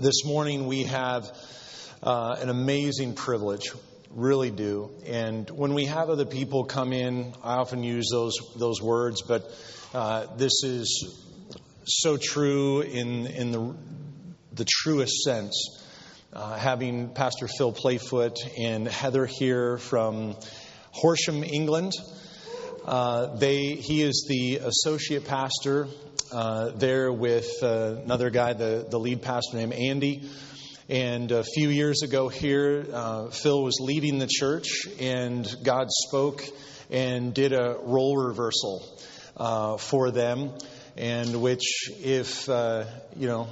This morning we have uh, an amazing privilege, really do. And when we have other people come in, I often use those those words, but uh, this is so true in in the the truest sense. Uh, having Pastor Phil Playfoot and Heather here from Horsham, England. Uh, they, he is the associate pastor uh, there with uh, another guy, the, the lead pastor named Andy. And a few years ago here, uh, Phil was leading the church, and God spoke and did a role reversal uh, for them. And which, if uh, you know,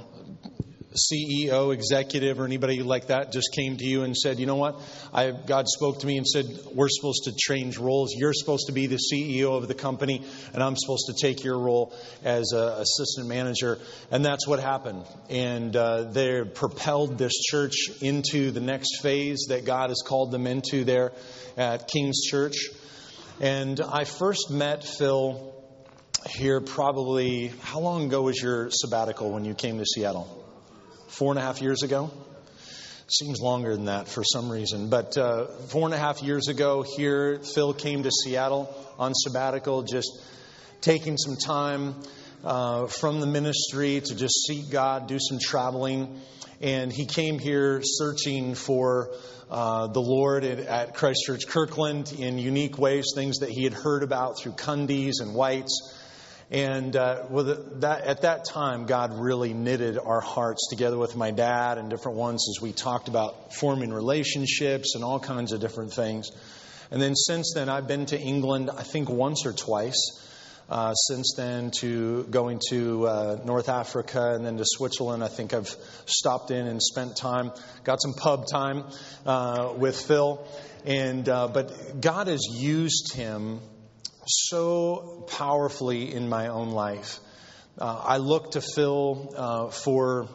CEO, executive, or anybody like that just came to you and said, "You know what? I, God spoke to me and said we're supposed to change roles. You're supposed to be the CEO of the company, and I'm supposed to take your role as a assistant manager." And that's what happened. And uh, they propelled this church into the next phase that God has called them into there at King's Church. And I first met Phil here probably how long ago was your sabbatical when you came to Seattle? Four and a half years ago. Seems longer than that for some reason. But uh, four and a half years ago, here, Phil came to Seattle on sabbatical, just taking some time uh, from the ministry to just seek God, do some traveling. And he came here searching for uh, the Lord at, at Christchurch Kirkland in unique ways, things that he had heard about through Cundies and Whites. And uh, with that, at that time, God really knitted our hearts together with my dad and different ones as we talked about forming relationships and all kinds of different things. And then since then, I've been to England, I think once or twice. Uh, since then, to going to uh, North Africa and then to Switzerland, I think I've stopped in and spent time, got some pub time uh, with Phil. And uh, but God has used him so powerfully in my own life. Uh, I look to Phil uh, for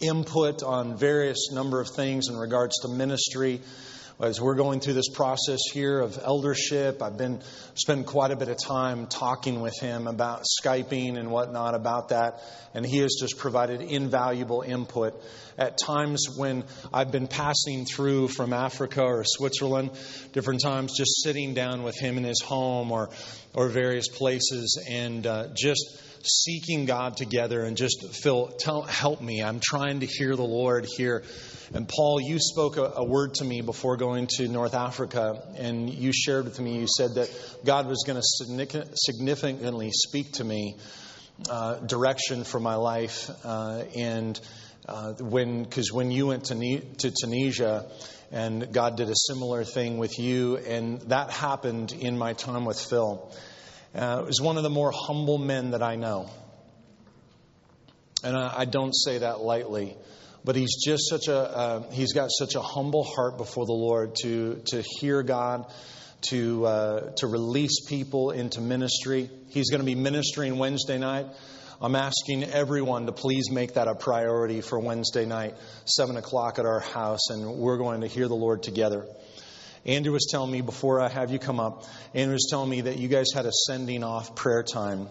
input on various number of things in regards to ministry. As we're going through this process here of eldership, I've been spending quite a bit of time talking with him about Skyping and whatnot about that, and he has just provided invaluable input. At times when I've been passing through from Africa or Switzerland, different times just sitting down with him in his home or or various places, and uh, just seeking God together and just Phil, tell, help me. I'm trying to hear the Lord here and Paul, you spoke a, a, word to me before going to North Africa, and you shared with me, you said that God was going to significantly speak to me uh, direction for my life. Uh, and uh, when, because when you went to, to Tunisia, and God did a similar thing with you, and that happened in my time with Phil. Uh, was one of the more humble men that I know. And I, I don't say that lightly but he's just such a uh, he's got such a humble heart before the Lord to to hear God, to uh, to release people into ministry. He's going to be ministering Wednesday night. I'm asking everyone to please make that a priority for Wednesday night, seven o'clock at our house, and we're going to hear the Lord together. Andrew was telling me before I have you come up, Andrew was telling me that you guys had a sending off prayer time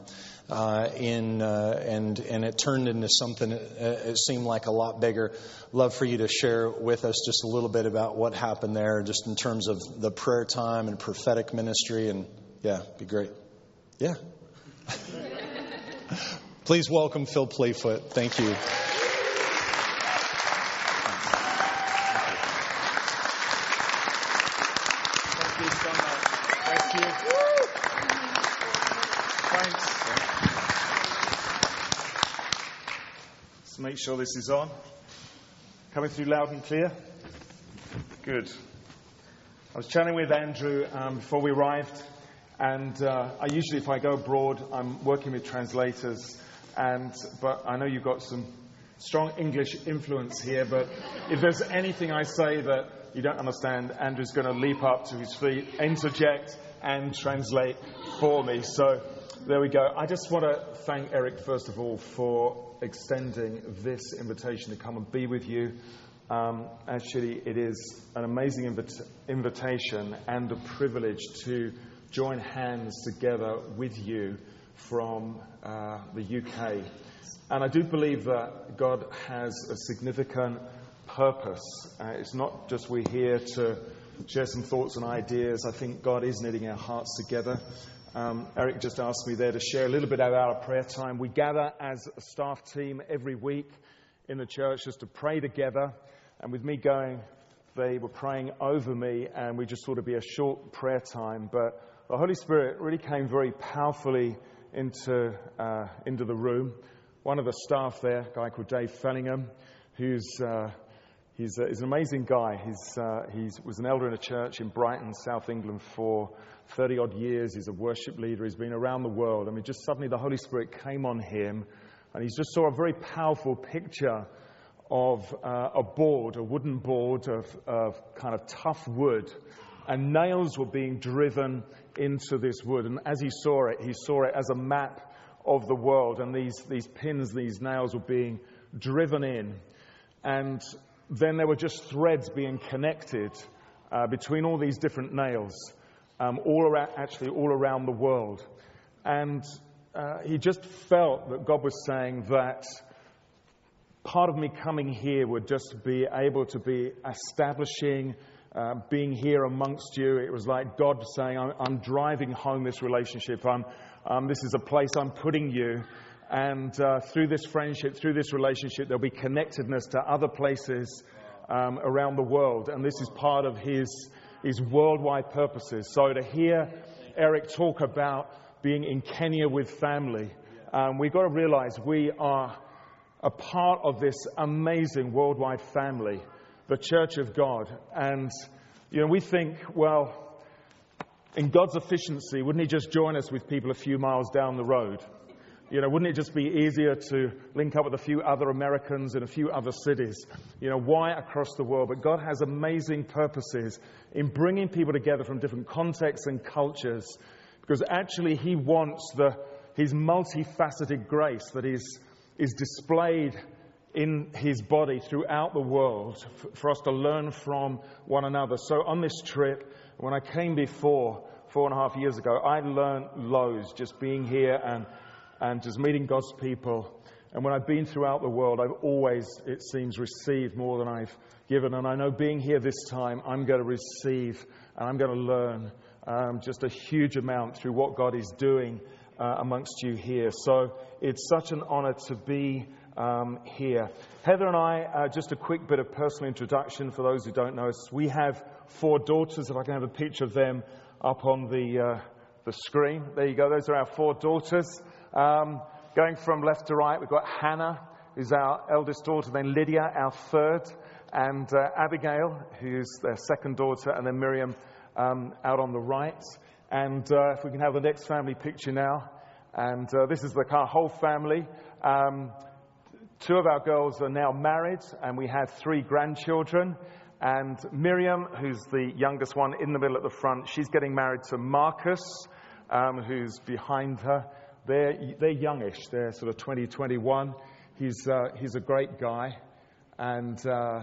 uh, in uh, and and it turned into something. Uh, it seemed like a lot bigger. Love for you to share with us just a little bit about what happened there, just in terms of the prayer time and prophetic ministry, and yeah, be great. Yeah. Please welcome Phil Playfoot. Thank you. Sure this is on. Coming through loud and clear? Good. I was chatting with Andrew um, before we arrived, and uh, I usually, if I go abroad, I'm working with translators, and but I know you've got some strong English influence here. But if there's anything I say that you don't understand, Andrew's going to leap up to his feet, interject, and translate for me. So there we go. I just want to thank Eric first of all for extending this invitation to come and be with you. Um, actually, it is an amazing invita- invitation and a privilege to join hands together with you from uh, the UK. And I do believe that God has a significant purpose. Uh, it's not just we're here to share some thoughts and ideas. I think God is knitting our hearts together. Um, Eric just asked me there to share a little bit about our prayer time. We gather as a staff team every week in the church just to pray together. And with me going, they were praying over me, and we just thought it'd be a short prayer time. But the Holy Spirit really came very powerfully into, uh, into the room. One of the staff there, a guy called Dave Fellingham, who's, uh, he's, uh, he's, an amazing guy. He's, uh, he was an elder in a church in Brighton, South England for 30 odd years. He's a worship leader. He's been around the world. I mean, just suddenly the Holy Spirit came on him, and he just saw a very powerful picture of uh, a board, a wooden board of, of kind of tough wood, and nails were being driven into this wood. And as he saw it, he saw it as a map of the world, and these, these pins, these nails were being driven in. And then there were just threads being connected uh, between all these different nails, um, all around, actually all around the world. And uh, he just felt that God was saying that part of me coming here would just be able to be establishing, uh, being here amongst you. It was like God saying, I'm, I'm driving home this relationship. I'm, um, this is a place I'm putting you. And uh, through this friendship, through this relationship, there'll be connectedness to other places um, around the world. And this is part of his, his worldwide purposes. So to hear Eric talk about being in Kenya with family, um, we've got to realize we are a part of this amazing worldwide family, the Church of God. And, you know, we think, well, in God's efficiency, wouldn't He just join us with people a few miles down the road? You know, wouldn't it just be easier to link up with a few other Americans in a few other cities? You know, why across the world? But God has amazing purposes in bringing people together from different contexts and cultures because actually He wants the, His multifaceted grace that is is displayed in his body throughout the world for us to learn from one another. So on this trip, when I came before, four and a half years ago, I learned loads just being here and, and just meeting God's people. And when I've been throughout the world, I've always, it seems, received more than I've given. And I know being here this time, I'm going to receive and I'm going to learn um, just a huge amount through what God is doing uh, amongst you here. So it's such an honor to be um, here. Heather and I, uh, just a quick bit of personal introduction for those who don't know us. We have four daughters. If I can have a picture of them up on the, uh, the screen. There you go. Those are our four daughters. Um, going from left to right, we've got Hannah, who's our eldest daughter, then Lydia, our third, and uh, Abigail, who's their second daughter, and then Miriam um, out on the right. And uh, if we can have the next family picture now. And uh, this is the our whole family. Um, two of our girls are now married, and we have three grandchildren. And Miriam, who's the youngest one in the middle at the front, she's getting married to Marcus, um, who's behind her. They're, they're youngish, they're sort of 20, 21. He's, uh, he's a great guy. And, uh,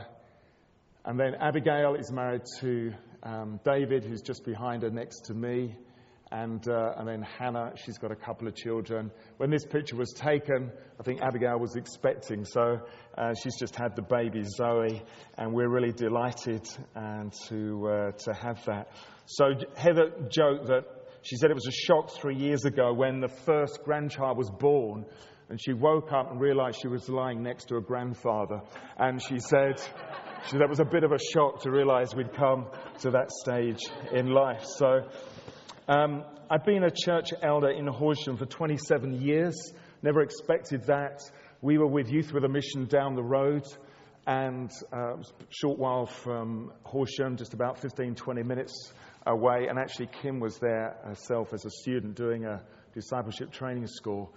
and then Abigail is married to um, David, who's just behind her next to me, and, uh, and then Hannah, she's got a couple of children. When this picture was taken, I think Abigail was expecting, so uh, she's just had the baby Zoe, and we're really delighted and to, uh, to have that. So Heather joked that she said it was a shock three years ago when the first grandchild was born, and she woke up and realized she was lying next to her grandfather, and she said, so that was a bit of a shock to realize we'd come to that stage in life. So um, I've been a church elder in Horsham for 27 years. Never expected that. We were with Youth with a Mission down the road, and uh, a short while from Horsham, just about 15, 20 minutes away. And actually, Kim was there herself as a student doing a discipleship training school.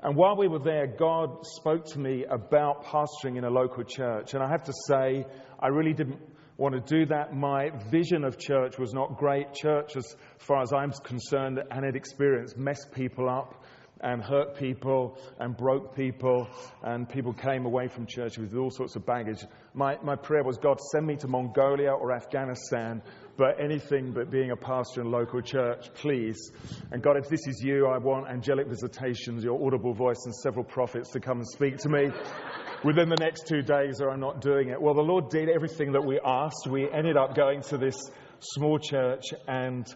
And while we were there, God spoke to me about pastoring in a local church. And I have to say, I really didn't want to do that. My vision of church was not great. Church, as far as I'm concerned and had experienced, messed people up. and hurt people and broke people, and people came away from church with all sorts of baggage. My, my prayer was, God, send me to Mongolia or Afghanistan, but anything but being a pastor in a local church, please. And God, if this is you, I want angelic visitations, your audible voice, and several prophets to come and speak to me. Within the next two days, or I'm not doing it. Well, the Lord did everything that we asked. We ended up going to this small church, and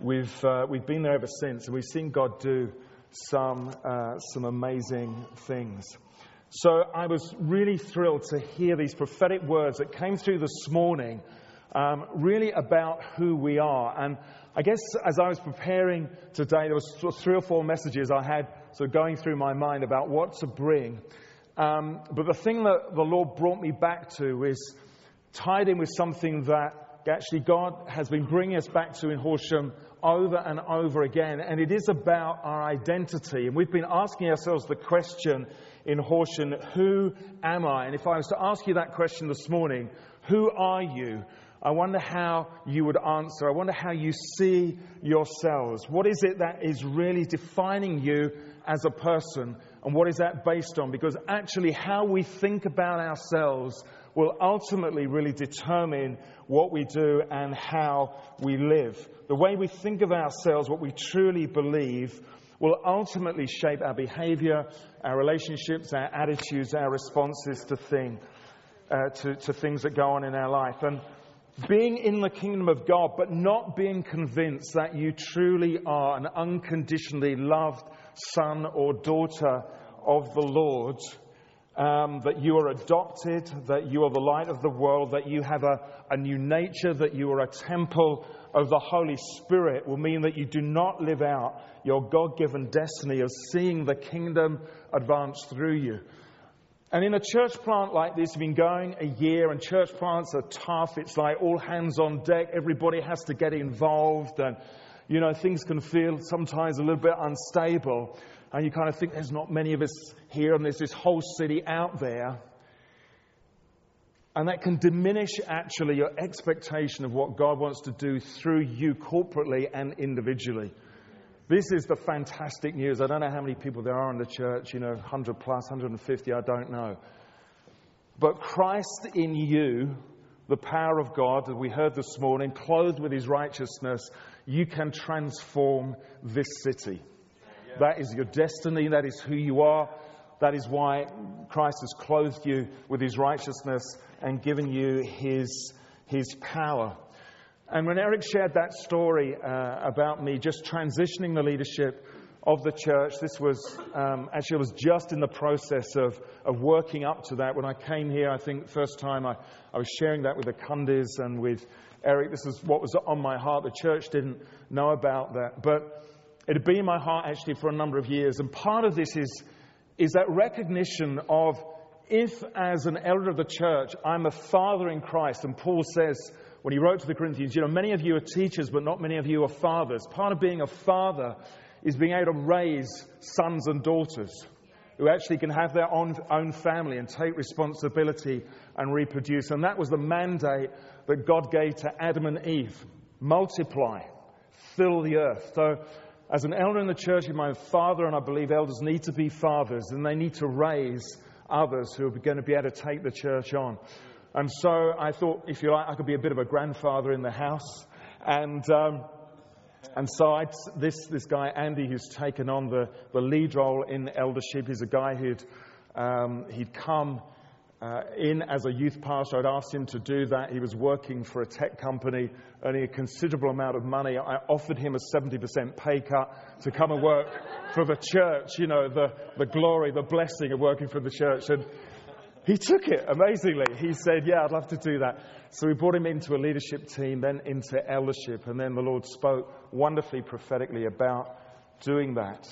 we've, uh, we've been there ever since, and we've seen God do some, uh, some amazing things. So I was really thrilled to hear these prophetic words that came through this morning, um, really about who we are. And I guess as I was preparing today, there was three or four messages I had sort of going through my mind about what to bring. Um, but the thing that the Lord brought me back to is tied in with something that actually God has been bringing us back to in Horsham over and over again, and it is about our identity. And we've been asking ourselves the question in Horsham, who am I? And if I was to ask you that question this morning, who are you? I wonder how you would answer. I wonder how you see yourselves. What is it that is really defining you as a person? And what is that based on? Because actually, how we think about ourselves will ultimately really determine what we do and how we live. The way we think of ourselves, what we truly believe, will ultimately shape our behavior, our relationships, our attitudes, our responses to, thing, uh, to, to things that go on in our life. And being in the kingdom of God, but not being convinced that you truly are an unconditionally loved son or daughter of the Lord um, that you are adopted, that you are the light of the world, that you have a, a new nature, that you are a temple of the Holy Spirit will mean that you do not live out your God given destiny of seeing the kingdom advance through you. And in a church plant like this, you've been going a year, and church plants are tough. It's like all hands on deck. Everybody has to get involved, and you know things can feel sometimes a little bit unstable and you kind of think there's not many of us here and there's this whole city out there. And that can diminish actually your expectation of what God wants to do through you corporately and individually. This is the fantastic news. I don't know how many people there are in the church, you know, 100 plus, 150, I don't know. But Christ in you, the power of God that we heard this morning, clothed with his righteousness, you can transform this city. That is your destiny. That is who you are. That is why Christ has clothed you with his righteousness and given you his, his power. And when Eric shared that story uh, about me just transitioning the leadership of the church, this was um, actually I was just in the process of, of working up to that. When I came here, I think first time I, I was sharing that with the Kundis and with Eric. This is what was on my heart. The church didn't know about that. But it had been in my heart actually for a number of years. And part of this is, is that recognition of if, as an elder of the church, I'm a father in Christ, and Paul says when he wrote to the Corinthians, you know, many of you are teachers, but not many of you are fathers. Part of being a father is being able to raise sons and daughters who actually can have their own, own family and take responsibility and reproduce. And that was the mandate that God gave to Adam and Eve multiply, fill the earth. So as an elder in the church, my father, and I believe elders need to be fathers, and they need to raise others who are going to be able to take the church on. And so I thought, if you like, I could be a bit of a grandfather in the house. And, um, and so I'd, this, this guy, Andy, who's taken on the, the lead role in eldership, is a guy who'd, um, he'd come uh, in as a youth pastor. I'd asked him to do that. He was working for a tech company, earning a considerable amount of money. I offered him a 70% pay cut to come and work for the church, you know, the, the glory, the blessing of working for the church. And he took it amazingly. He said, Yeah, I'd love to do that. So we brought him into a leadership team, then into eldership, and then the Lord spoke wonderfully prophetically about doing that.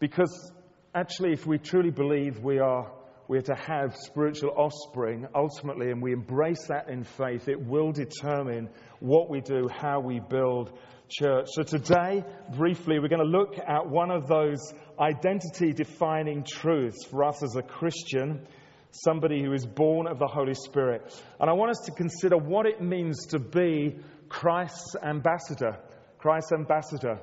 Because actually, if we truly believe we are we're to have spiritual offspring ultimately, and we embrace that in faith, it will determine what we do, how we build church. So today, briefly, we're going to look at one of those identity defining truths for us as a Christian, somebody who is born of the Holy Spirit. And I want us to consider what it means to be Christ's ambassador. Christ's ambassador.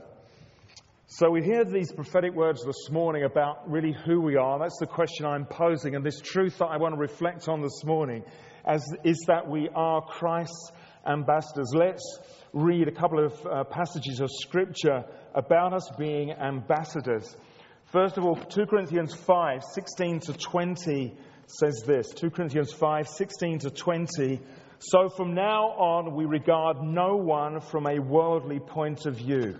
So we hear these prophetic words this morning about really who we are. That's the question I'm posing. And this truth that I want to reflect on this morning as, is that we are Christ's ambassadors. Let's read a couple of uh, passages of scripture about us being ambassadors. First of all, 2 Corinthians 5, 16 to 20 says this. 2 Corinthians 5, 16 to 20. So from now on, we regard no one from a worldly point of view.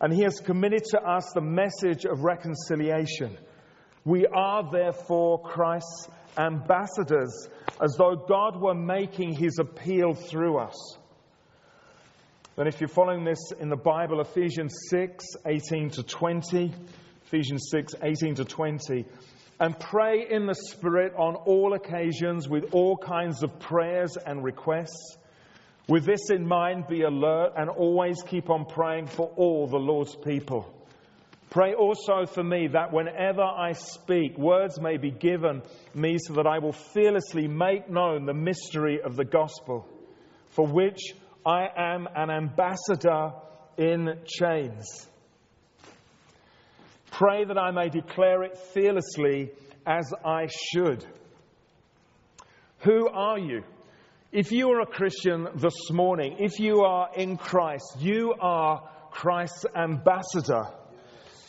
And he has committed to us the message of reconciliation. We are therefore Christ's ambassadors, as though God were making his appeal through us. Then, if you're following this in the Bible, Ephesians 6 18 to 20, Ephesians 6 18 to 20, and pray in the Spirit on all occasions with all kinds of prayers and requests. With this in mind, be alert and always keep on praying for all the Lord's people. Pray also for me that whenever I speak, words may be given me so that I will fearlessly make known the mystery of the gospel, for which I am an ambassador in chains. Pray that I may declare it fearlessly as I should. Who are you? If you are a Christian this morning, if you are in Christ, you are Christ's ambassador.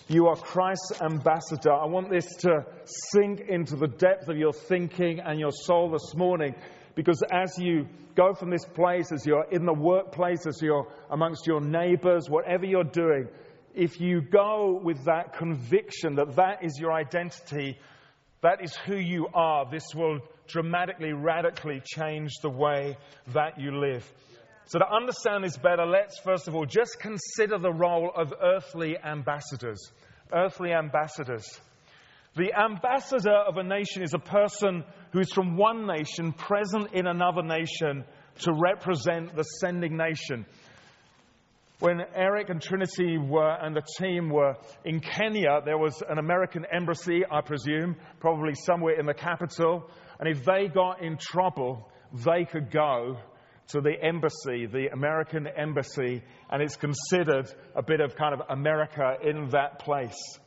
You are Christ's ambassador. I want this to sink into the depth of your thinking and your soul this morning because as you go from this place, as you're in the workplace, as you're amongst your neighbors, whatever you're doing, if you go with that conviction that that is your identity, that is who you are, this will dramatically, radically change the way that you live. So, to understand this better, let's first of all just consider the role of earthly ambassadors. Earthly ambassadors. The ambassador of a nation is a person who is from one nation present in another nation to represent the sending nation. When Eric and Trinity were, and the team were in Kenya, there was an American embassy, I presume, probably somewhere in the capital. And if they got in trouble, they could go to the embassy, the American embassy, and it's considered a bit of kind of America in that place.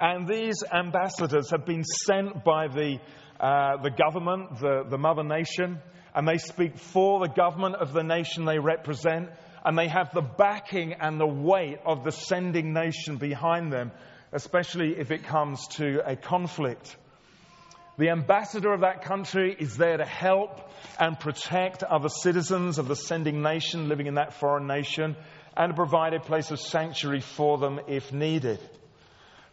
And these ambassadors have been sent by the, uh, the government, the, the mother nation, and they speak for the government of the nation they represent, and they have the backing and the weight of the sending nation behind them, especially if it comes to a conflict. The ambassador of that country is there to help and protect other citizens of the sending nation living in that foreign nation and to provide a place of sanctuary for them if needed.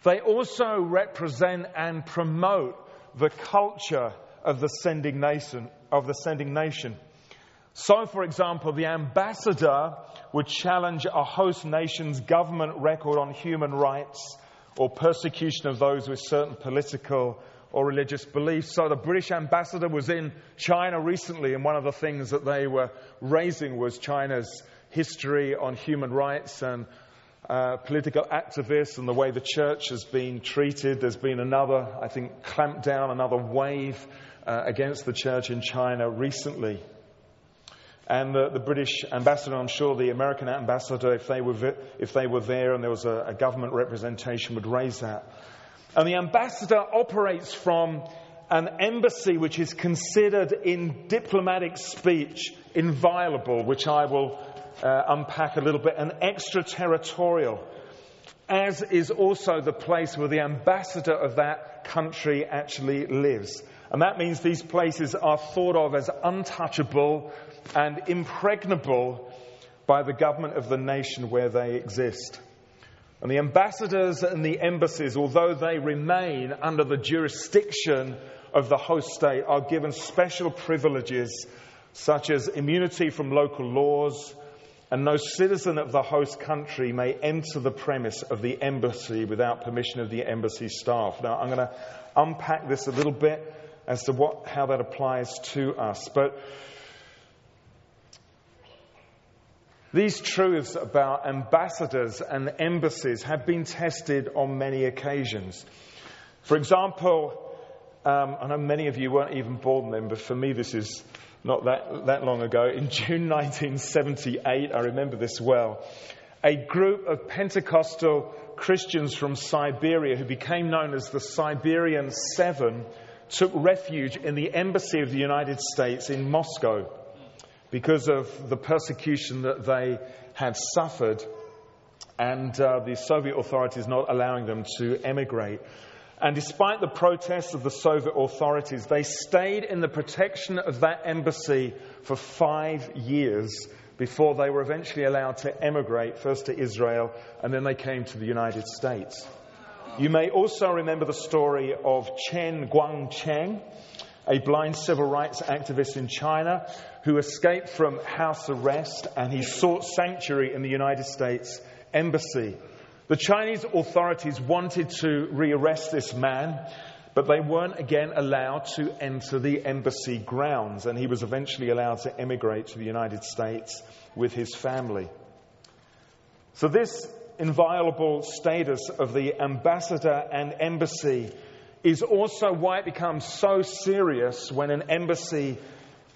They also represent and promote the culture of the sending nation, of the sending nation. So, for example, the ambassador would challenge a host nation's government record on human rights or persecution of those with certain political or religious beliefs. So the British ambassador was in China recently, and one of the things that they were raising was China's history on human rights and uh, political activists and the way the church has been treated. There's been another, I think, clampdown, another wave uh, against the church in China recently. And the, the, British ambassador, I'm sure the American ambassador, if they were, if they were there and there was a, a government representation, would raise that. And the ambassador operates from an embassy which is considered in diplomatic speech inviolable, which I will uh, unpack a little bit, and extraterritorial, as is also the place where the ambassador of that country actually lives. And that means these places are thought of as untouchable and impregnable by the government of the nation where they exist. And the ambassadors and the embassies, although they remain under the jurisdiction of the host state, are given special privileges such as immunity from local laws, and no citizen of the host country may enter the premise of the embassy without permission of the embassy staff. Now, I'm going to unpack this a little bit as to what, how that applies to us. But these truths about ambassadors and embassies have been tested on many occasions. For example, um, I know many of you weren't even born then, but for me, this is not that, that long ago. In June 1978, I remember this well, a group of Pentecostal Christians from Siberia who became known as the Siberian Seven took refuge in the embassy of the United States in Moscow because of the persecution that they had suffered and uh, the Soviet authorities not allowing them to emigrate. And despite the protests of the Soviet authorities, they stayed in the protection of that embassy for five years before they were eventually allowed to emigrate, first to Israel, and then they came to the United States. You may also remember the story of Chen Guangcheng, a blind civil rights activist in China who escaped from house arrest and he sought sanctuary in the United States Embassy. The Chinese authorities wanted to rearrest this man, but they weren't again allowed to enter the embassy grounds, and he was eventually allowed to emigrate to the United States with his family. So, this inviolable status of the ambassador and embassy is also why it becomes so serious when an embassy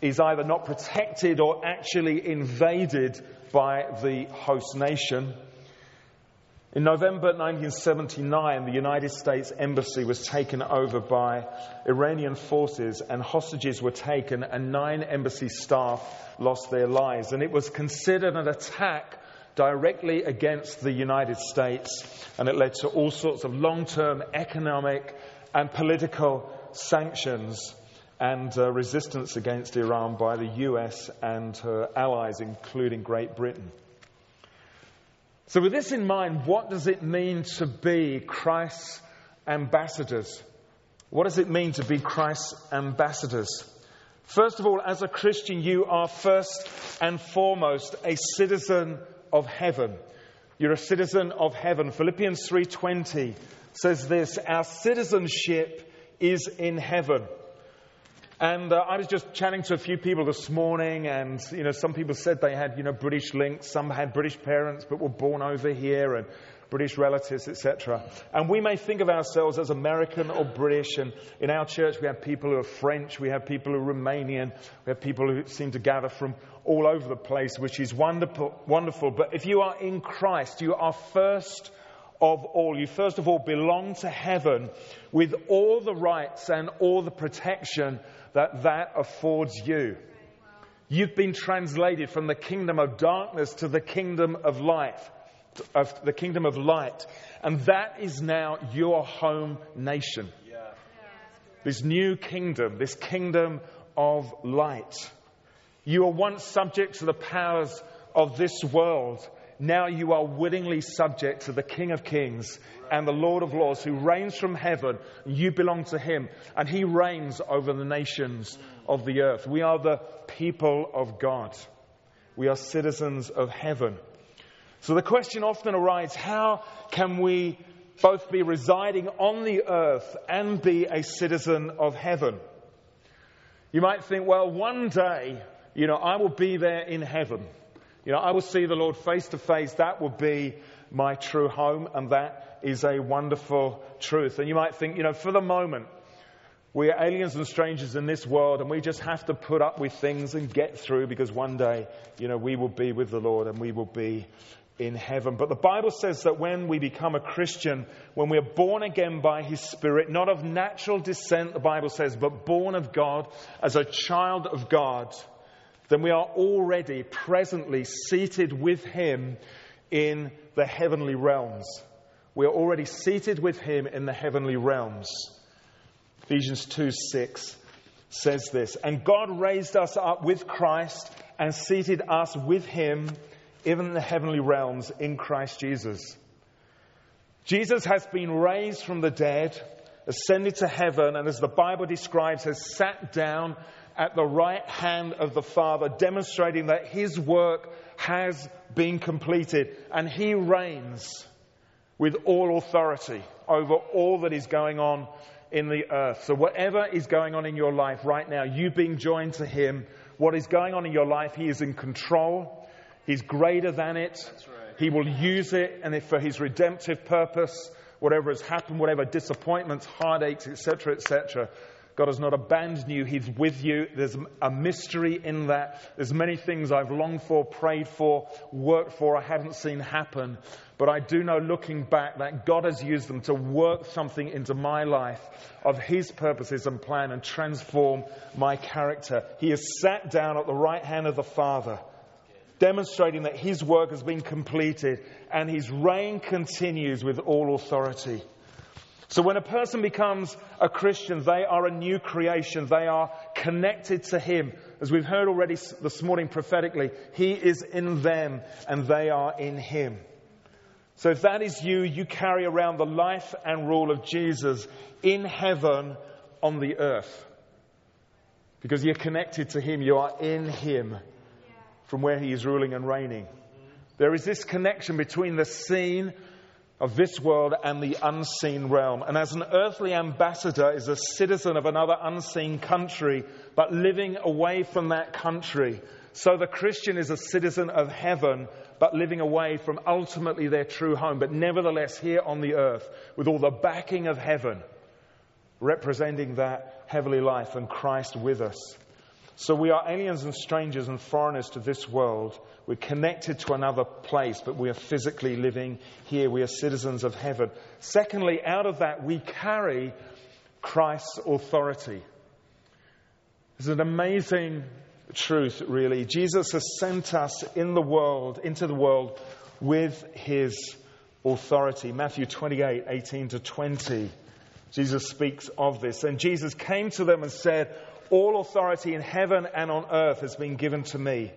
is either not protected or actually invaded by the host nation. In November 1979, the United States Embassy was taken over by Iranian forces, and hostages were taken, and nine embassy staff lost their lives. And it was considered an attack directly against the United States, and it led to all sorts of long term economic and political sanctions and uh, resistance against Iran by the US and her allies, including Great Britain. So, with this in mind, what does it mean to be Christ's ambassadors? What does it mean to be Christ's ambassadors? First of all, as a Christian, you are first and foremost a citizen of heaven. You're a citizen of heaven. Philippians 3:20 says this, our citizenship is in heaven. And uh, I was just chatting to a few people this morning, and you know, some people said they had you know British links, some had British parents but were born over here, and British relatives, etc. And we may think of ourselves as American or British, and in our church we have people who are French, we have people who are Romanian, we have people who seem to gather from all over the place, which is wonderful. Wonderful. But if you are in Christ, you are first of all. You first of all belong to heaven with all the rights and all the protection that that affords you. You've been translated from the kingdom of darkness to the kingdom of light, of the kingdom of light. And that is now your home nation. This new kingdom, this kingdom of light. You were once subject to the powers of this world. Now you are willingly subject to the King of Kings and the Lord of Lords, who reigns from heaven. You belong to him, and he reigns over the nations of the earth. We are the people of God, we are citizens of heaven. So the question often arises how can we both be residing on the earth and be a citizen of heaven? You might think, well, one day, you know, I will be there in heaven. You know, I will see the Lord face to face. That will be my true home, and that is a wonderful truth. And you might think, you know, for the moment, we are aliens and strangers in this world, and we just have to put up with things and get through because one day, you know, we will be with the Lord and we will be in heaven. But the Bible says that when we become a Christian, when we are born again by His Spirit, not of natural descent, the Bible says, but born of God as a child of God, then we are already presently seated with Him in the heavenly realms. We are already seated with him in the heavenly realms. Ephesians 2 6 says this And God raised us up with Christ and seated us with him even in the heavenly realms in Christ Jesus. Jesus has been raised from the dead, ascended to heaven, and as the Bible describes, has sat down at the right hand of the Father, demonstrating that his work has been completed and he reigns with all authority over all that is going on in the earth. So, whatever is going on in your life right now, you being joined to him, what is going on in your life, he is in control. He's greater than it. Right. He will use it and for his redemptive purpose, whatever has happened, whatever disappointments, heartaches, etc., etc. God has not abandoned you. He's with you. There's a mystery in that. There's many things I've longed for, prayed for, worked for, I haven't seen happen. But I do know looking back that God has used them to work something into my life of His purposes and plan and transform my character. He has sat down at the right hand of the Father, demonstrating that His work has been completed and His reign continues with all authority. So when a person becomes a Christian, they are a new creation. They are connected to Him. As we've heard already this morning prophetically, He is in them and they are in Him. So if that is you, you carry around the life and rule of Jesus in heaven on the earth. Because you're connected to Him, you are in Him from where He is ruling and reigning. There is this connection between the seen of this world and the unseen realm. And as an earthly ambassador is a citizen of another unseen country, but living away from that country, so the Christian is a citizen of heaven, but living away from ultimately their true home, but nevertheless here on the earth with all the backing of heaven, representing that heavenly life and Christ with us. So we are aliens and strangers and foreigners to this world. We're connected to another place, but we are physically living here. We are citizens of heaven. Secondly, out of that, we carry Christ's authority. It's an amazing truth, really. Jesus has sent us in the world, into the world, with his authority. Matthew 28 18 to 20. Jesus speaks of this. And Jesus came to them and said, All authority in heaven and on earth has been given to me.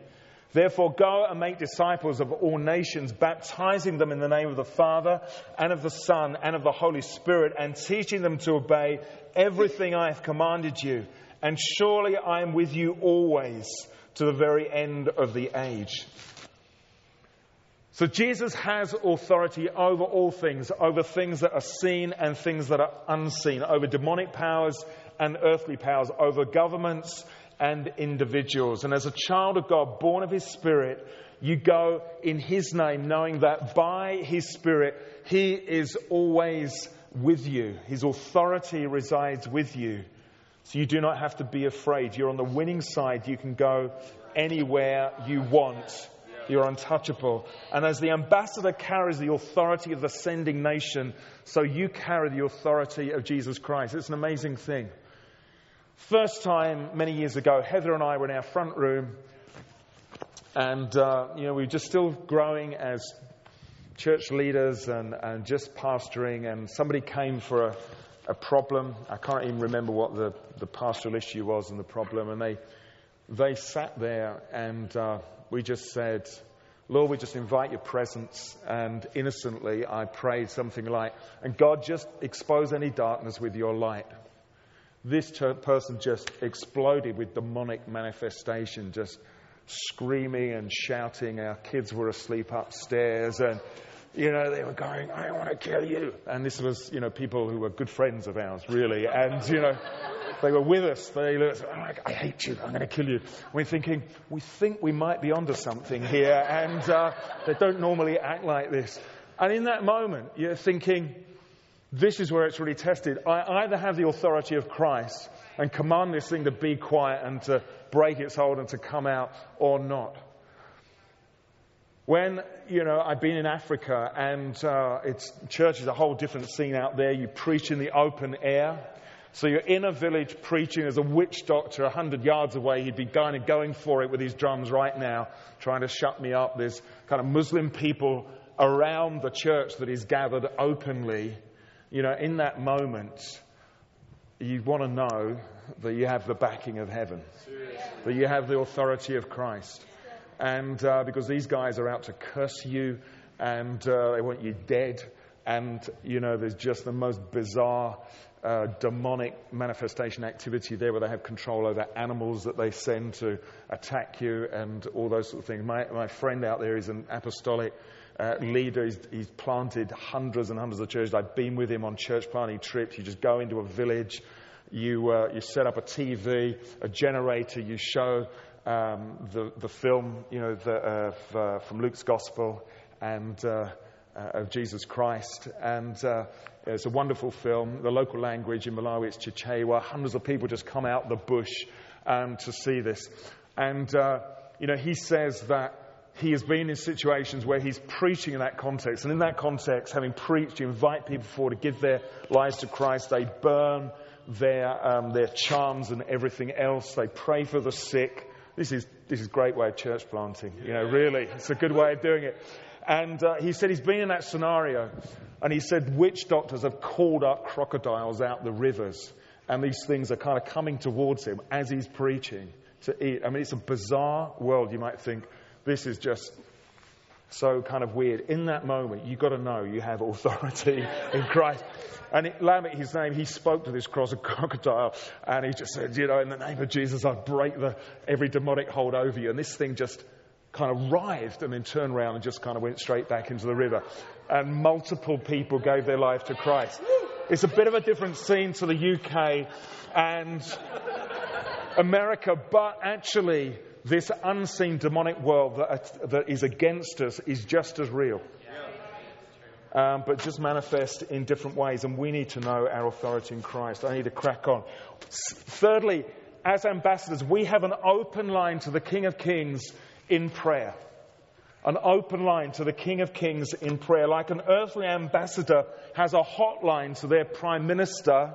Therefore, go and make disciples of all nations, baptizing them in the name of the Father and of the Son and of the Holy Spirit, and teaching them to obey everything I have commanded you. And surely I am with you always to the very end of the age. So Jesus has authority over all things, over things that are seen and things that are unseen, over demonic powers and earthly powers, over governments and individuals. And as a child of God, born of His Spirit, you go in His name, knowing that by His Spirit, He is always with you. His authority resides with you. So you do not have to be afraid. You're on the winning side. You can go anywhere you want. You're untouchable. And as the ambassador carries the authority of the sending nation, so you carry the authority of Jesus Christ. It's an amazing thing. First time many years ago, Heather and I were in our front room, and uh, you know we were just still growing as church leaders and, and just pastoring, and somebody came for a, a problem. I can't even remember what the, the pastoral issue was and the problem, and they they sat there and uh, we just said, Lord, we just invite your presence. And innocently, I prayed something like, and God, just expose any darkness with your light. This person just exploded with demonic manifestation, just screaming and shouting. Our kids were asleep upstairs, and you know, they were going, I want to kill you. And this was, you know, people who were good friends of ours, really. And, you know, they were with us. They looked, oh, I hate you. I'm going to kill you. We're thinking, we think we might be onto something here. And uh, they don't normally act like this. And in that moment, you're thinking, this is where it's really tested. I either have the authority of Christ and command this thing to be quiet and to break its hold and to come out or not. When, you know, I've been in Africa and uh, it's, church is a whole different scene out there. You preach in the open air. So you're in a village preaching. There's a witch doctor a hundred yards away. He'd be going, going for it with his drums right now, trying to shut me up. There's kind of Muslim people around the church that is gathered openly. You know, in that moment, you want to know that you have the backing of heaven, that you have the authority of Christ. And uh, because these guys are out to curse you and uh, they want you dead And, you know, there's just the most bizarre uh, demonic manifestation activity there where they have control over animals that they send to attack you and all those sort of things. My, my friend out there is an apostolic uh, leader. He's, he's planted hundreds and hundreds of churches. I've been with him on church planting trips. You just go into a village, you, uh, you set up a TV, a generator, you show um, the, the film, you know, the, uh, from Luke's Gospel and uh, uh, of Jesus Christ. And it's a wonderful film. The local language in Malawi is Chichewa. Hundreds of people just come out the bush um, to see this. And, you know, he says that he has been in situations where he's preaching in that context. And in that context, having preached, you invite people forward to give their lives to Christ. They burn their, um, their charms and everything else. They pray for the sick. This is, this is a great way of church planting. You know, really, it's a good way of doing it. And uh, he said he's been in that scenario. And he said witch doctors have called up crocodiles out the rivers. And these things are kind of coming towards him as he's preaching to eat. I mean, it's a bizarre world. You might think this is just so kind of weird. In that moment, you've got to know you have authority in Christ. And it, Lamech, his name, he spoke to this cross of crocodile and he just said, you know, in the name of Jesus, I break the, every demonic hold over you. And this thing just kind of writhed and then turned around and just kind of went straight back into the river. And multiple people gave their life to Christ. It's a bit of a different scene to the UK and America, but actually, this unseen demonic world that, that is against us is just as real. Um, but just manifest in different ways, and we need to know our authority in Christ. I need to crack on. Thirdly, as ambassadors, we have an open line to the King of Kings in prayer. An open line to the King of Kings in prayer. Like an earthly ambassador has a hotline to their prime minister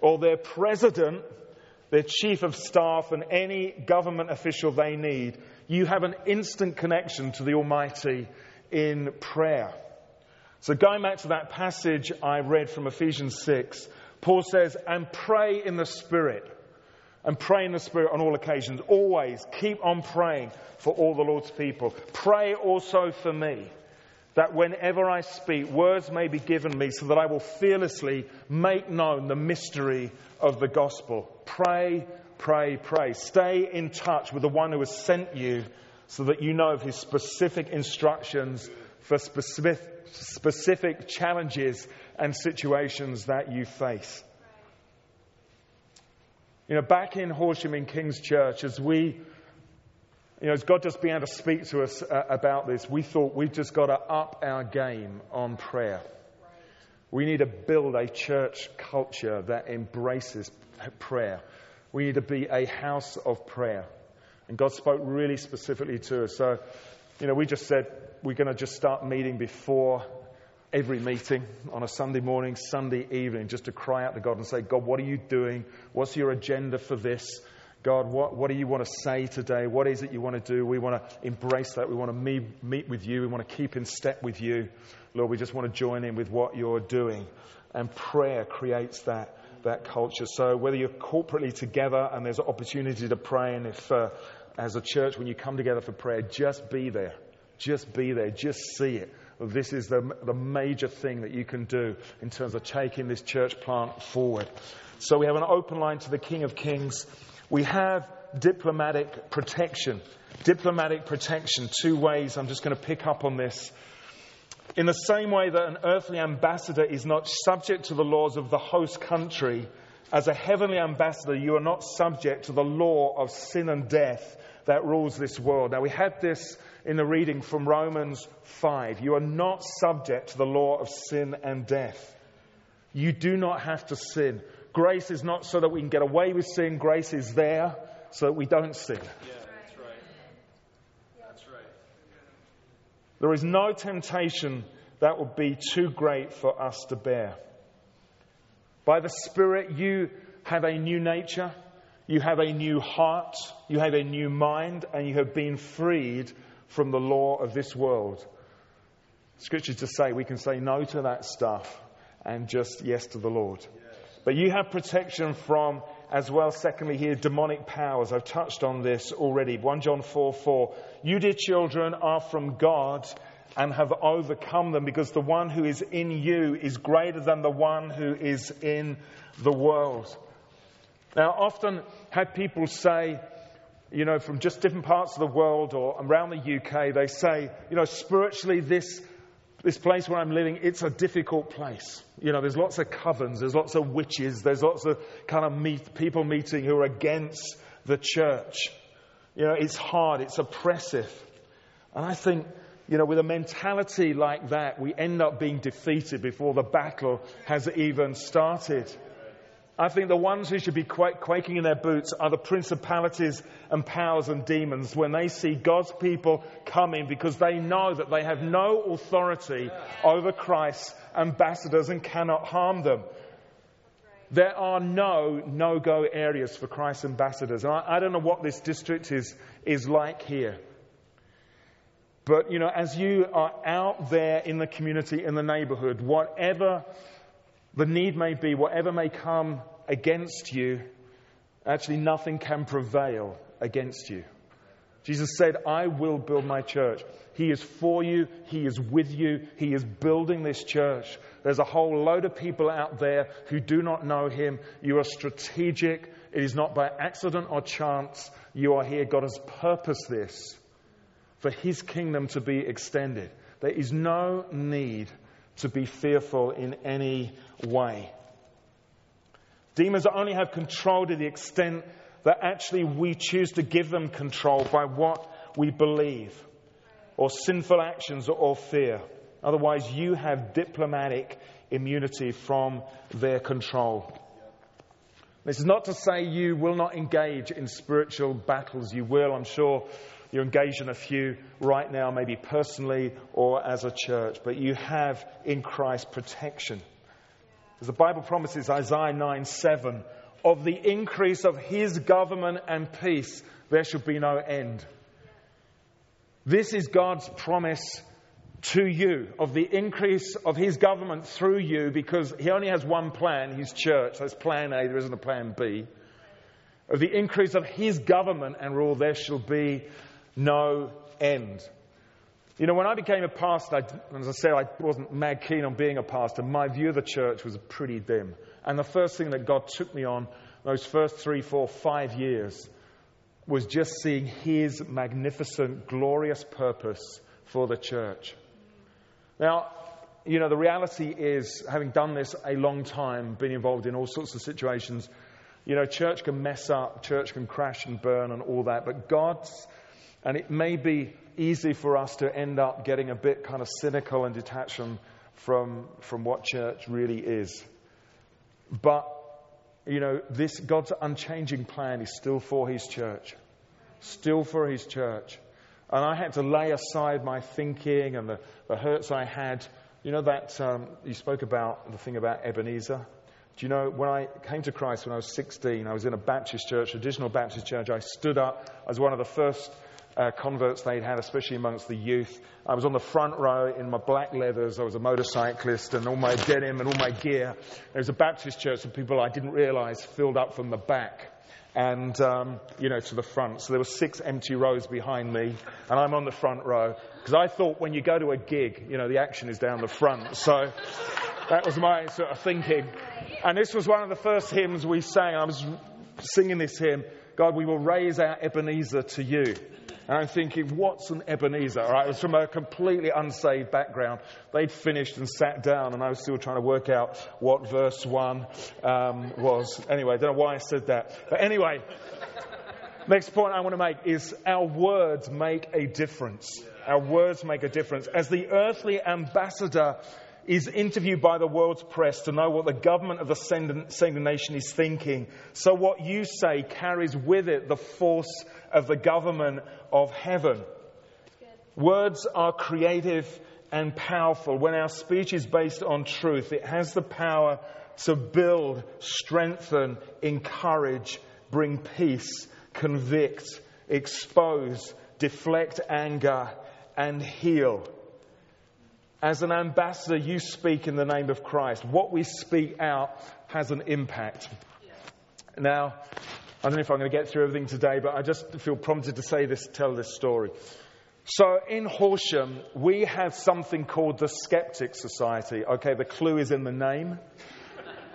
or their president, their chief of staff, and any government official they need. You have an instant connection to the Almighty in prayer. So, going back to that passage I read from Ephesians 6, Paul says, and pray in the Spirit and pray in the Spirit on all occasions. Always keep on praying for all the Lord's people. Pray also for me, that whenever I speak, words may be given me so that I will fearlessly make known the mystery of the gospel. Pray, pray, pray. Stay in touch with the one who has sent you so that you know of his specific instructions for specific, specific challenges and situations that you face. You know, back in Horsham in King's Church, as we, you know, as God just began to speak to us uh, about this, we thought we've just got to up our game on prayer. We need to build a church culture that embraces prayer. We need to be a house of prayer. And God spoke really specifically to us. So, you know, we just said we're going to just start meeting before every meeting on a Sunday morning, Sunday evening, just to cry out to God and say, God, what are you doing? What's your agenda for this? God, what, what do you want to say today? What is it you want to do? We want to embrace that. We want to meet, meet with you. We want to keep in step with you. Lord, we just want to join in with what you're doing. And prayer creates that, that culture. So whether you're corporately together and there's an opportunity to pray, and if uh, as a church, when you come together for prayer, just be there. Just be there. Just see it this is the, the major thing that you can do in terms of taking this church plant forward. So we have an open line to the King of Kings. We have diplomatic protection. Diplomatic protection, two ways. I'm just going to pick up on this. In the same way that an earthly ambassador is not subject to the laws of the host country, as a heavenly ambassador, you are not subject to the law of sin and death that rules this world. Now, we had this in the reading from Romans 5. You are not subject to the law of sin and death. You do not have to sin. Grace is not so that we can get away with sin, grace is there so that we don't sin. Yeah, that's right. That's right. There is no temptation that would be too great for us to bear. By the Spirit, you have a new nature, you have a new heart, you have a new mind, and you have been freed from the law of this world. Scripture to say we can say no to that stuff and just yes to the Lord. But you have protection from, as well, secondly, here, demonic powers. I've touched on this already. 1 John 4 4. You, dear children, are from God and have overcome them because the one who is in you is greater than the one who is in the world. Now, I often have people say, you know, from just different parts of the world or around the UK, they say, you know, spiritually, this, this place where I'm living, it's a difficult place. You know, there's lots of covens, there's lots of witches, there's lots of kind of meet, people meeting who are against the church. You know, it's hard, it's oppressive. And I think, you know, with a mentality like that, we end up being defeated before the battle has even started. I think the ones who should be quaking in their boots are the principalities and powers and demons when they see God's people coming because they know that they have no authority over Christ's ambassadors and cannot harm them. There are no no go areas for Christ's ambassadors. I, I don't know what this district is, is like here. But, you know, as you are out there in the community, in the neighborhood, whatever the need may be, whatever may come against you, actually nothing can prevail against you. Jesus said, I will build my church. He is for you. He is with you. He is building this church. There's a whole load of people out there who do not know him. You are strategic. It is not by accident or chance you are here. God has purposed this for his kingdom to be extended. There is no need to be fearful in any way. Demons only have control to the extent that actually we choose to give them control by what we believe, or sinful actions, or fear. Otherwise, you have diplomatic immunity from their control. This is not to say you will not engage in spiritual battles. You will, I'm sure. You're engaged in a few right now, maybe personally or as a church, but you have in Christ protection. As the Bible promises, Isaiah 9 7, of the increase of his government and peace, there shall be no end. This is God's promise to you of the increase of his government through you because he only has one plan, his church. That's plan A, there isn't a plan B. Of the increase of his government and rule, there shall be no end. You know, when I became a pastor, I, as I said, I wasn't mad keen on being a pastor. My view of the church was pretty dim. And the first thing that God took me on those first three, four, five years was just seeing His magnificent, glorious purpose for the church. Now, you know, the reality is, having done this a long time, been involved in all sorts of situations, you know, church can mess up, church can crash and burn and all that, but God's, and it may be easy for us to end up getting a bit kind of cynical and detached from, from, from what church really is. But, you know, this God's unchanging plan is still for His church. Still for His church. And I had to lay aside my thinking and the, the hurts I had. You know that um, you spoke about the thing about Ebenezer? Do you know, when I came to Christ when I was 16, I was in a Baptist church, traditional Baptist church. I stood up as one of the first uh, converts they'd had, especially amongst the youth. I was on the front row in my black leathers. I was a motorcyclist and all my denim and all my gear. There was a Baptist church of people I didn't realize filled up from the back and, um, you know, to the front. So there were six empty rows behind me and I'm on the front row because I thought when you go to a gig, you know, the action is down the front. So that was my sort of thinking. And this was one of the first hymns we sang. I was singing this hymn, God, we will raise our Ebenezer to you. And I'm thinking, what's an Ebenezer? Right, it was from a completely unsaved background. They'd finished and sat down, and I was still trying to work out what verse one um, was. Anyway, I don't know why I said that. But anyway, next point I want to make is our words make a difference. Our words make a difference. As the earthly ambassador is interviewed by the world's press to know what the government of the sending nation is thinking. So what you say carries with it the force of the government of heaven. Words are creative and powerful. When our speech is based on truth, it has the power to build, strengthen, encourage, bring peace, convict, expose, deflect anger, and heal. As an ambassador, you speak in the name of Christ. What we speak out has an impact. Now, I don't know if I'm going to get through everything today, but I just feel prompted to say this, tell this story. So in Horsham, we have something called the Skeptic Society. Okay, the clue is in the name.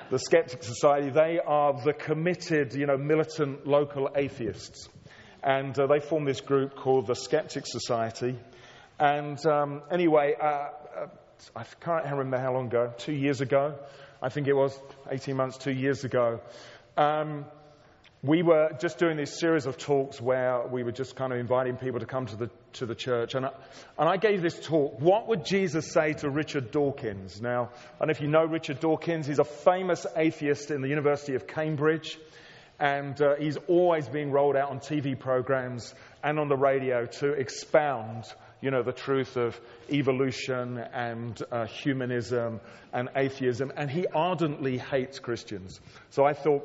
The Skeptic Society, they are the committed, you know, militant local atheists. And uh, they formed this group called the Skeptic Society. And um, anyway, uh, I can't remember how long ago, two years ago, I think it was 18 months, two years ago. Um, we were just doing this series of talks where we were just kind of inviting people to come to the, to the church. And I, and I gave this talk, What would Jesus say to Richard Dawkins? Now, know if you know Richard Dawkins. He's a famous atheist in the University of Cambridge. And uh, he's always being rolled out on TV programs and on the radio to expound, you know, the truth of evolution and uh, humanism and atheism. And he ardently hates Christians. So I thought,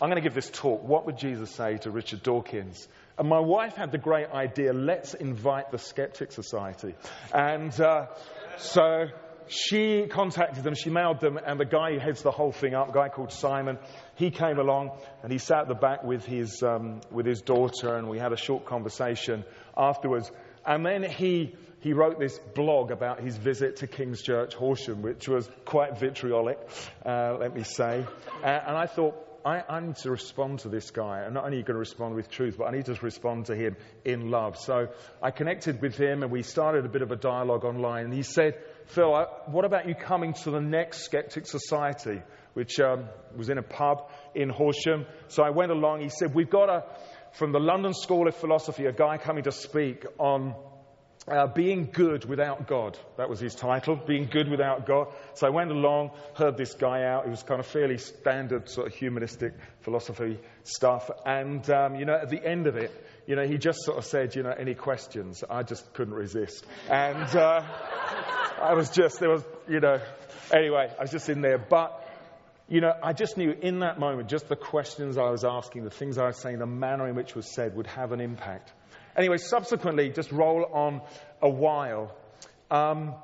I'm going to give this talk. What would Jesus say to Richard Dawkins? And my wife had the great idea let's invite the Skeptic Society. And uh, so she contacted them, she mailed them, and the guy who heads the whole thing up, a guy called Simon, he came along and he sat at the back with his, um, with his daughter, and we had a short conversation afterwards. And then he, he wrote this blog about his visit to King's Church, Horsham, which was quite vitriolic, uh, let me say. Uh, and I thought, I, I, need to respond to this guy. I'm not only going to respond with truth, but I need to respond to him in love. So I connected with him and we started a bit of a dialogue online. And he said, Phil, I, what about you coming to the next Skeptic Society, which um, was in a pub in Horsham? So I went along. He said, We've got a, from the London School of Philosophy, a guy coming to speak on uh, being good without God. That was his title, Being Good Without God. So I went along, heard this guy out. It was kind of fairly standard sort of humanistic philosophy stuff. And, um, you know, at the end of it, you know, he just sort of said, you know, any questions? I just couldn't resist. And uh, I was just, there was, you know, anyway, I was just in there. But, you know, I just knew in that moment, just the questions I was asking, the things I was saying, the manner in which was said would have an impact. Anyway, subsequently, just roll on a while. Um,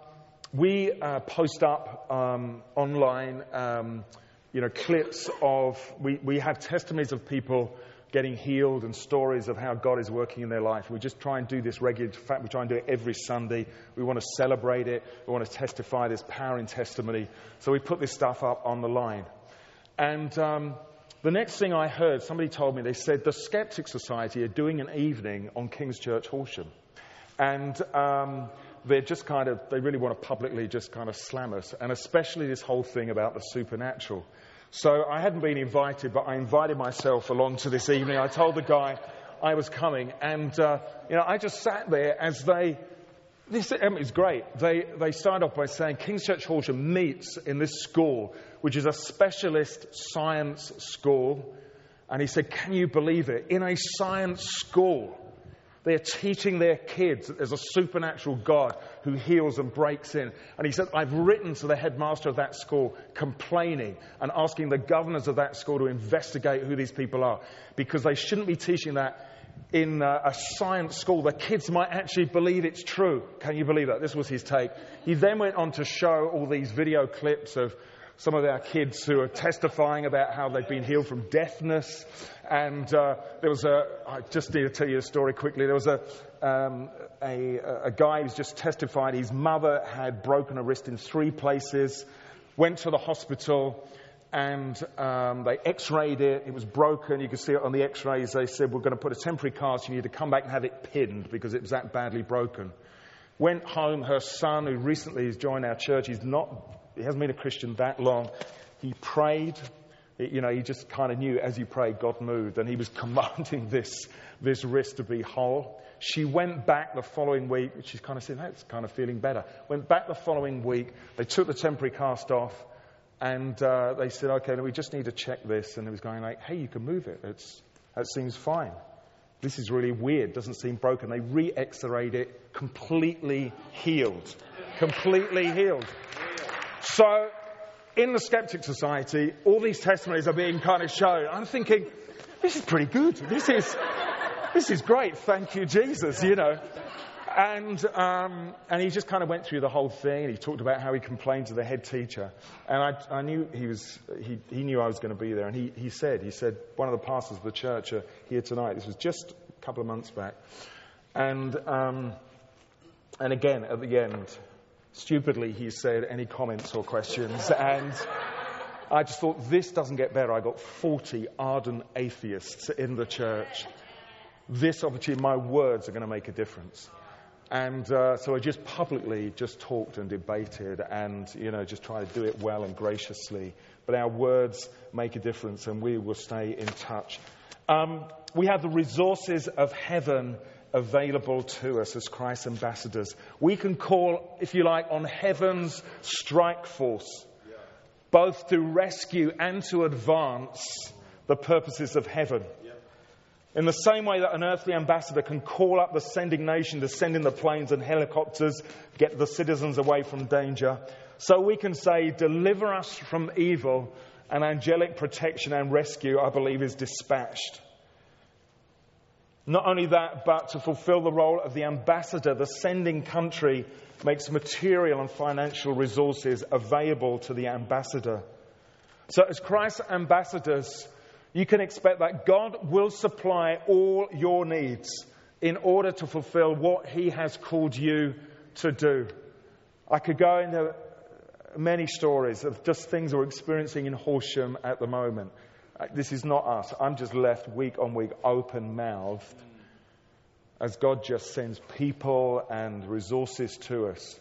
we uh, post up um, online, um, you know, clips of, we, we have testimonies of people getting healed and stories of how God is working in their life. We just try and do this regularly. In fact, we try and do it every Sunday. We want to celebrate it. We want to testify. There's power in testimony. So we put this stuff up on the line. And um, the next thing I heard, somebody told me, they said the Skeptic Society are doing an evening on King's Church Horsham. And um, they're just kind of, they really want to publicly just kind of slam us, and especially this whole thing about the supernatural. So I hadn't been invited, but I invited myself along to this evening. I told the guy I was coming, and uh, you know, I just sat there as they. This um, is great. They, they started off by saying King's Church Horsham meets in this school which is a specialist science school. And he said, Can you believe it? In a science school, they're teaching their kids that there's a supernatural God who heals and breaks in. And he said, I've written to the headmaster of that school complaining and asking the governors of that school to investigate who these people are because they shouldn't be teaching that in uh, a science school. The kids might actually believe it's true. Can you believe that? This was his take. He then went on to show all these video clips of some of our kids who are testifying about how they've been healed from deafness. And uh, there was a, I just need to tell you a story quickly. There was a, um, a, a guy who's just testified his mother had broken a wrist in three places, went to the hospital, and um, they x-rayed it. It was broken. You could see it on the x-rays. They said, we're going to put a temporary cast. You need to come back and have it pinned because it was that badly broken. Went home. Her son, who recently has joined our church, he's not he hasn't been a Christian that long. He prayed. You know, he just kind of knew as he prayed, God moved, and he was commanding this, this wrist to be whole. She went back the following week. She's kind of saying, that's kind of feeling better. Went back the following week. They took the temporary cast off, and uh, they said, okay, we just need to check this. And it was going like, hey, you can move it. It's, that seems fine. This is really weird. Doesn't seem broken. They re-x-rayed it, completely healed. Completely healed. So, in the Skeptic Society, all these testimonies are being kind of shown. I'm thinking, this is pretty good. This is, this is great. Thank you, Jesus, you know. And, um, and he just kind of went through the whole thing. And he talked about how he complained to the head teacher. And I, I knew he, was, he, he knew I was going to be there. And he, he said, he said, one of the pastors of the church are here tonight. This was just a couple of months back. And um, And again, at the end, stupidly, he said, Any comments or questions? And I just thought, this doesn't get better. I got 40 ardent atheists in the church. This opportunity, my words are going to make a difference. And uh, so I just publicly just talked and debated and, you know, just try to do it well and graciously. But our words make a difference and we will stay in touch. Um, we have the resources of heaven available to us as Christ's ambassadors. We can call, if you like, on heaven's strike force, both to rescue and to advance the purposes of heaven. In the same way that an earthly ambassador can call up the sending nation to send in the planes and helicopters, get the citizens away from danger, so we can say, Deliver us from evil, and angelic protection and rescue, I believe, is dispatched. Not only that, but to fulfill the role of the ambassador, the sending country makes material and financial resources available to the ambassador. So, as Christ's ambassadors, you can expect that God will supply all your needs in order to fulfill what He has called you to do. I could go into many stories of just things we're experiencing in Horsham at the moment. Uh, this is not us. I'm just left week on week open mouthed as God just sends people and resources to us.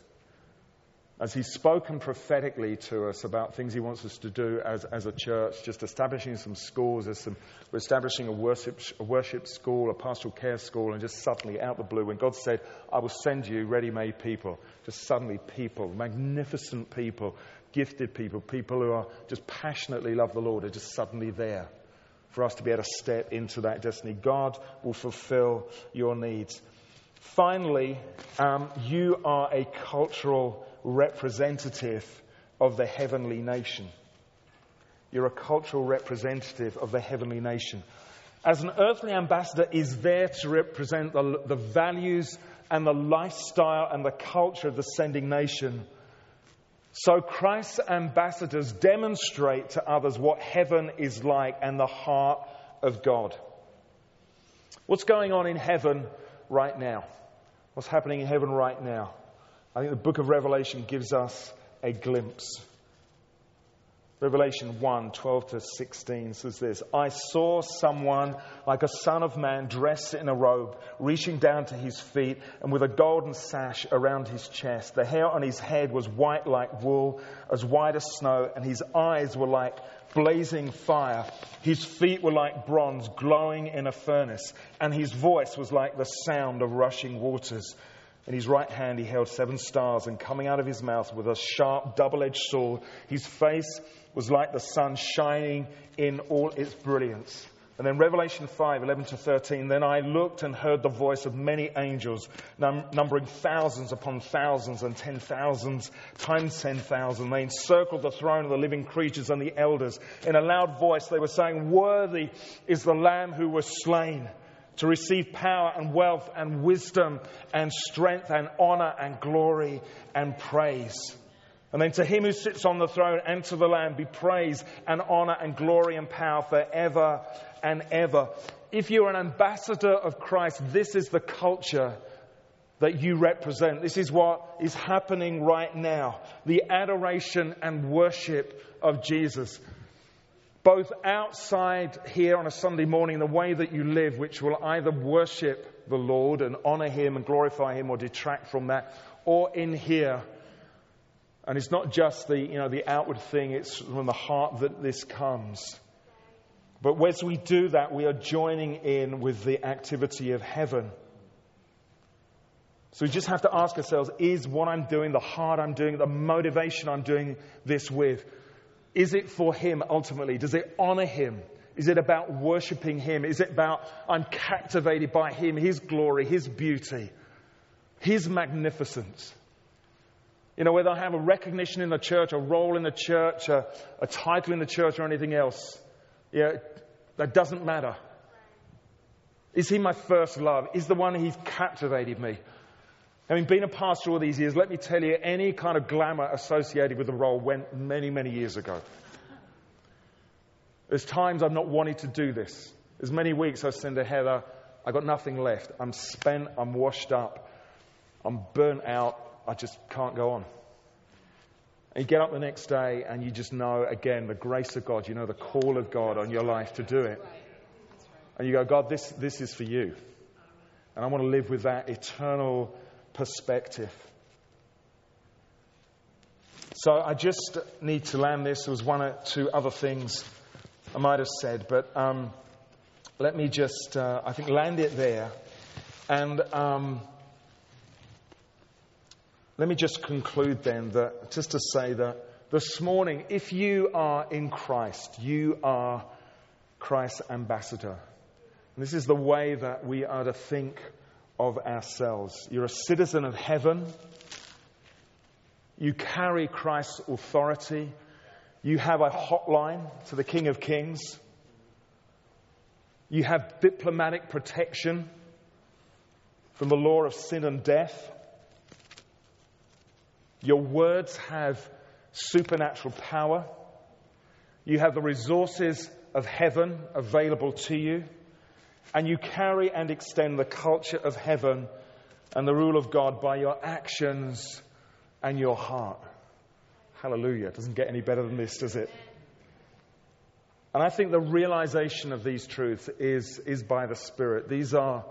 As He's spoken prophetically to us about things He wants us to do as, as a church, just establishing some schools, as some, we're establishing a worship, a worship school, a pastoral care school, and just suddenly, out the blue, when God said, I will send you ready made people, just suddenly people, magnificent people, gifted people, people who are just passionately love the Lord, are just suddenly there for us to be able to step into that destiny. God will fulfill your needs. Finally, um, you are a cultural representative of the heavenly nation. You're a cultural representative of the heavenly nation. As an earthly ambassador is there to represent the, the values and the lifestyle and the culture of the sending nation. So Christ's ambassadors demonstrate to others what heaven is like and the heart of God. What's going on in heaven right now? What's happening in heaven right now? I think the book of Revelation gives us a glimpse. Revelation 1 12 to 16 says this I saw someone like a son of man dressed in a robe, reaching down to his feet, and with a golden sash around his chest. The hair on his head was white like wool, as white as snow, and his eyes were like blazing fire. His feet were like bronze glowing in a furnace, and his voice was like the sound of rushing waters. In his right hand he held seven stars, and coming out of his mouth with a sharp double edged sword, his face was like the sun shining in all its brilliance. And then Revelation 5, 11 to 13. Then I looked and heard the voice of many angels, num- numbering thousands upon thousands and ten thousands times ten thousand. They encircled the throne of the living creatures and the elders. In a loud voice, they were saying, Worthy is the Lamb who was slain to receive power and wealth and wisdom and strength and honor and glory and praise. And then to him who sits on the throne and to the Lamb be praise and honor and glory and power forever and ever. If you're an ambassador of Christ, this is the culture that you represent. This is what is happening right now the adoration and worship of Jesus both outside here on a Sunday morning, the way that you live, which will either worship the Lord and honor Him and glorify Him or detract from that, or in here. And it's not just the, you know, the outward thing, it's from the heart that this comes. But as we do that, we are joining in with the activity of heaven. So we just have to ask ourselves is what I'm doing, the heart I'm doing, the motivation I'm doing this with, is it for Him ultimately? Does it honor Him? Is it about worshiping Him? Is it about I'm captivated by Him, His glory, His beauty, His magnificence? You know, whether I have a recognition in the church, a role in the church, a, a title in the church, or anything else, yeah, that doesn't matter. Is He my first love? Is the one He's captivated me? Having been a pastor all these years, let me tell you, any kind of glamour associated with the role went many, many years ago. There's times I've not wanted to do this. There's many weeks I've said to Heather, I've got nothing left. I'm spent, I'm washed up. I'm burnt out. I just can't go on. And you get up the next day and you just know, again, the grace of God, you know, the call of God on your life to do it. And you go, God, this, this is for you. And I want to live with that eternal perspective. So I just need to land this. There was one or two other things I might have said, but um, let me just, uh, I think, land it there. And um, let me just conclude then that, just to say that this morning, if you are in Christ, you are Christ's ambassador. And this is the way that we are to think of ourselves. You're a citizen of heaven. You carry Christ's authority. You have a hotline to the King of Kings. You have diplomatic protection from the law of sin and death. Your words have supernatural power. You have the resources of heaven available to you. And you carry and extend the culture of heaven and the rule of God by your actions and your heart. Hallelujah. It doesn't get any better than this, does it? And I think the realization of these truths is, is by the Spirit. These are,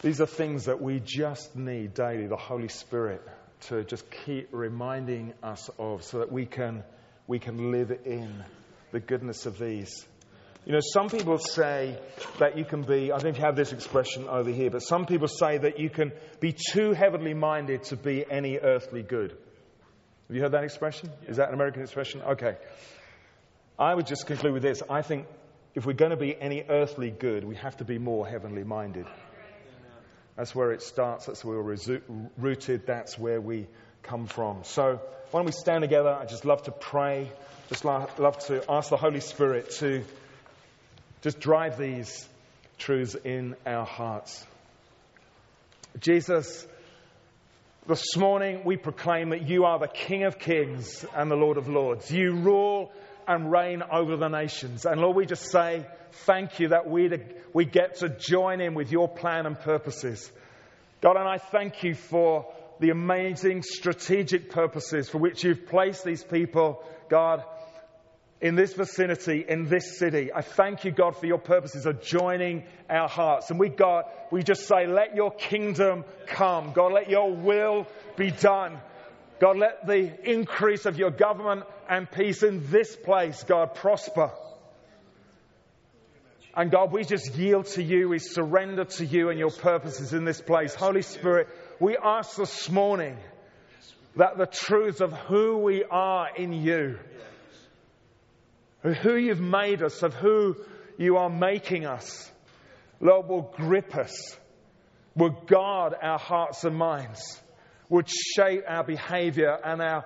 these are things that we just need daily, the Holy Spirit, to just keep reminding us of so that we can, we can live in the goodness of these. You know, some people say that you can be, I don't have this expression over here, but some people say that you can be too heavenly minded to be any earthly good. Have you heard that expression? Is that an American expression? Okay. I would just conclude with this. I think if we're going to be any earthly good, we have to be more heavenly minded. That's where it starts. That's where we're rooted. That's where we come from. So, why don't we stand together? I just love to pray. Just love to ask the Holy Spirit to just drive these truths in our hearts. Jesus, this morning we proclaim that you are the King of kings and the Lord of lords. You rule and reign over the nations. And Lord, we just say thank you that we, we get to join in with your plan and purposes. God, and I thank you for the amazing strategic purposes for which you've placed these people, God, in this vicinity, in this city. I thank you, God, for your purposes of joining our hearts. And we, God, we just say, let your kingdom come. God, let your will be done. God, let the increase of your government and peace in this place, God, prosper. And God, we just yield to you. We surrender to you and your purposes in this place. Holy Spirit, we ask this morning that the truth of who we are in you, of who you've made us, of who you are making us, Lord, will grip us, will guard our hearts and minds, would shape our behavior and our,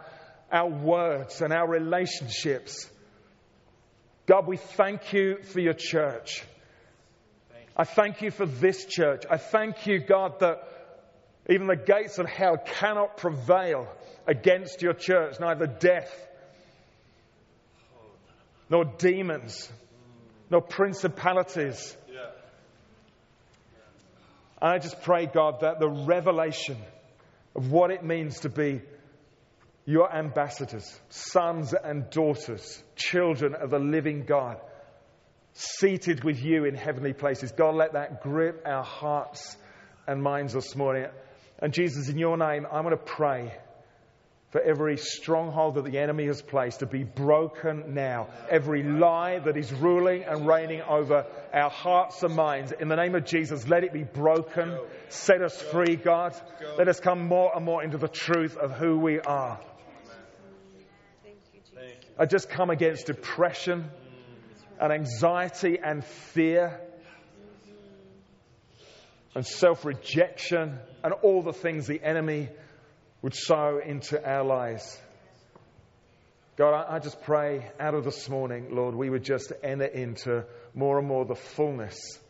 our words and our relationships. God, we thank you for your church. I thank you for this church. I thank you, God, that even the gates of hell cannot prevail against your church, neither death nor demons, nor principalities. I just pray, God, that the revelation of what it means to be your ambassadors, sons and daughters, children of the living God, seated with you in heavenly places. God, let that grip our hearts and minds this morning. And Jesus, in your name, I'm going to pray for every stronghold that the enemy has placed to be broken now. Every lie that is ruling and reigning over our hearts and minds. In the name of Jesus, let it be broken. Set us free, God. Let us come more and more into the truth of who we are. I just come against depression and anxiety and fear and self rejection and all the things the enemy would sow into our lives. God, I, just pray out of this morning, Lord, we would just enter into more and more the fullness,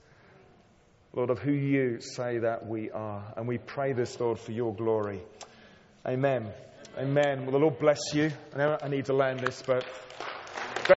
Lord, of who you say that we are. And we pray this, Lord, for your glory. Amen. Amen. Well, the Lord bless you. I know I need to land this, but